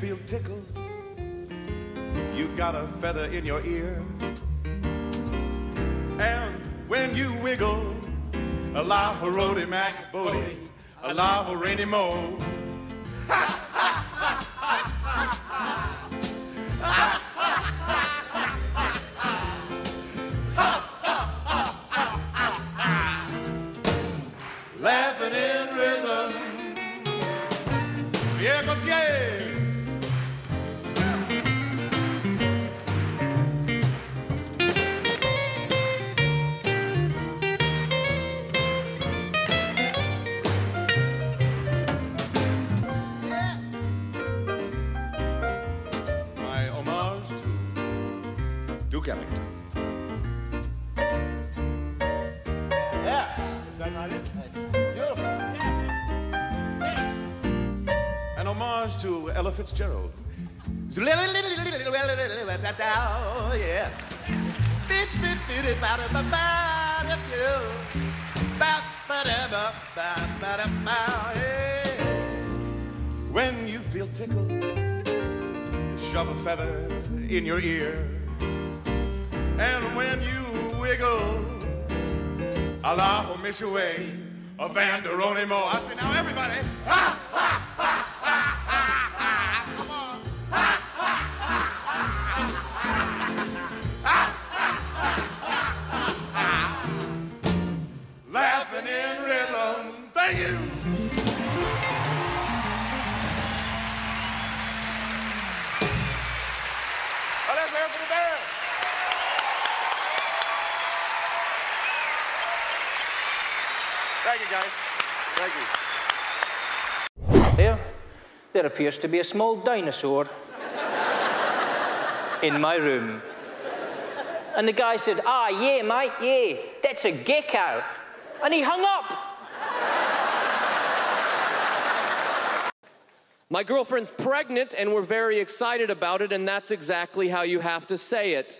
feel tickled, you got a feather in your ear. And when you wiggle, allow for Rody Mac Bodie, allow for Rainy Mo. Laughing cocotier. Yeah, is that not it? Beautiful. Homage to Ella Fitzgerald. Yeah. When you feel tickled, shove a feather in your ear. And when you wiggle, allow Miss Away, a Van Geronimo. I say, now everybody, come Thank you. There, there appears to be a small dinosaur in my room. And the guy said, Ah, yeah, mate, yeah, that's a gecko. And he hung up. My girlfriend's pregnant and we're very excited about it, and that's exactly how you have to say it.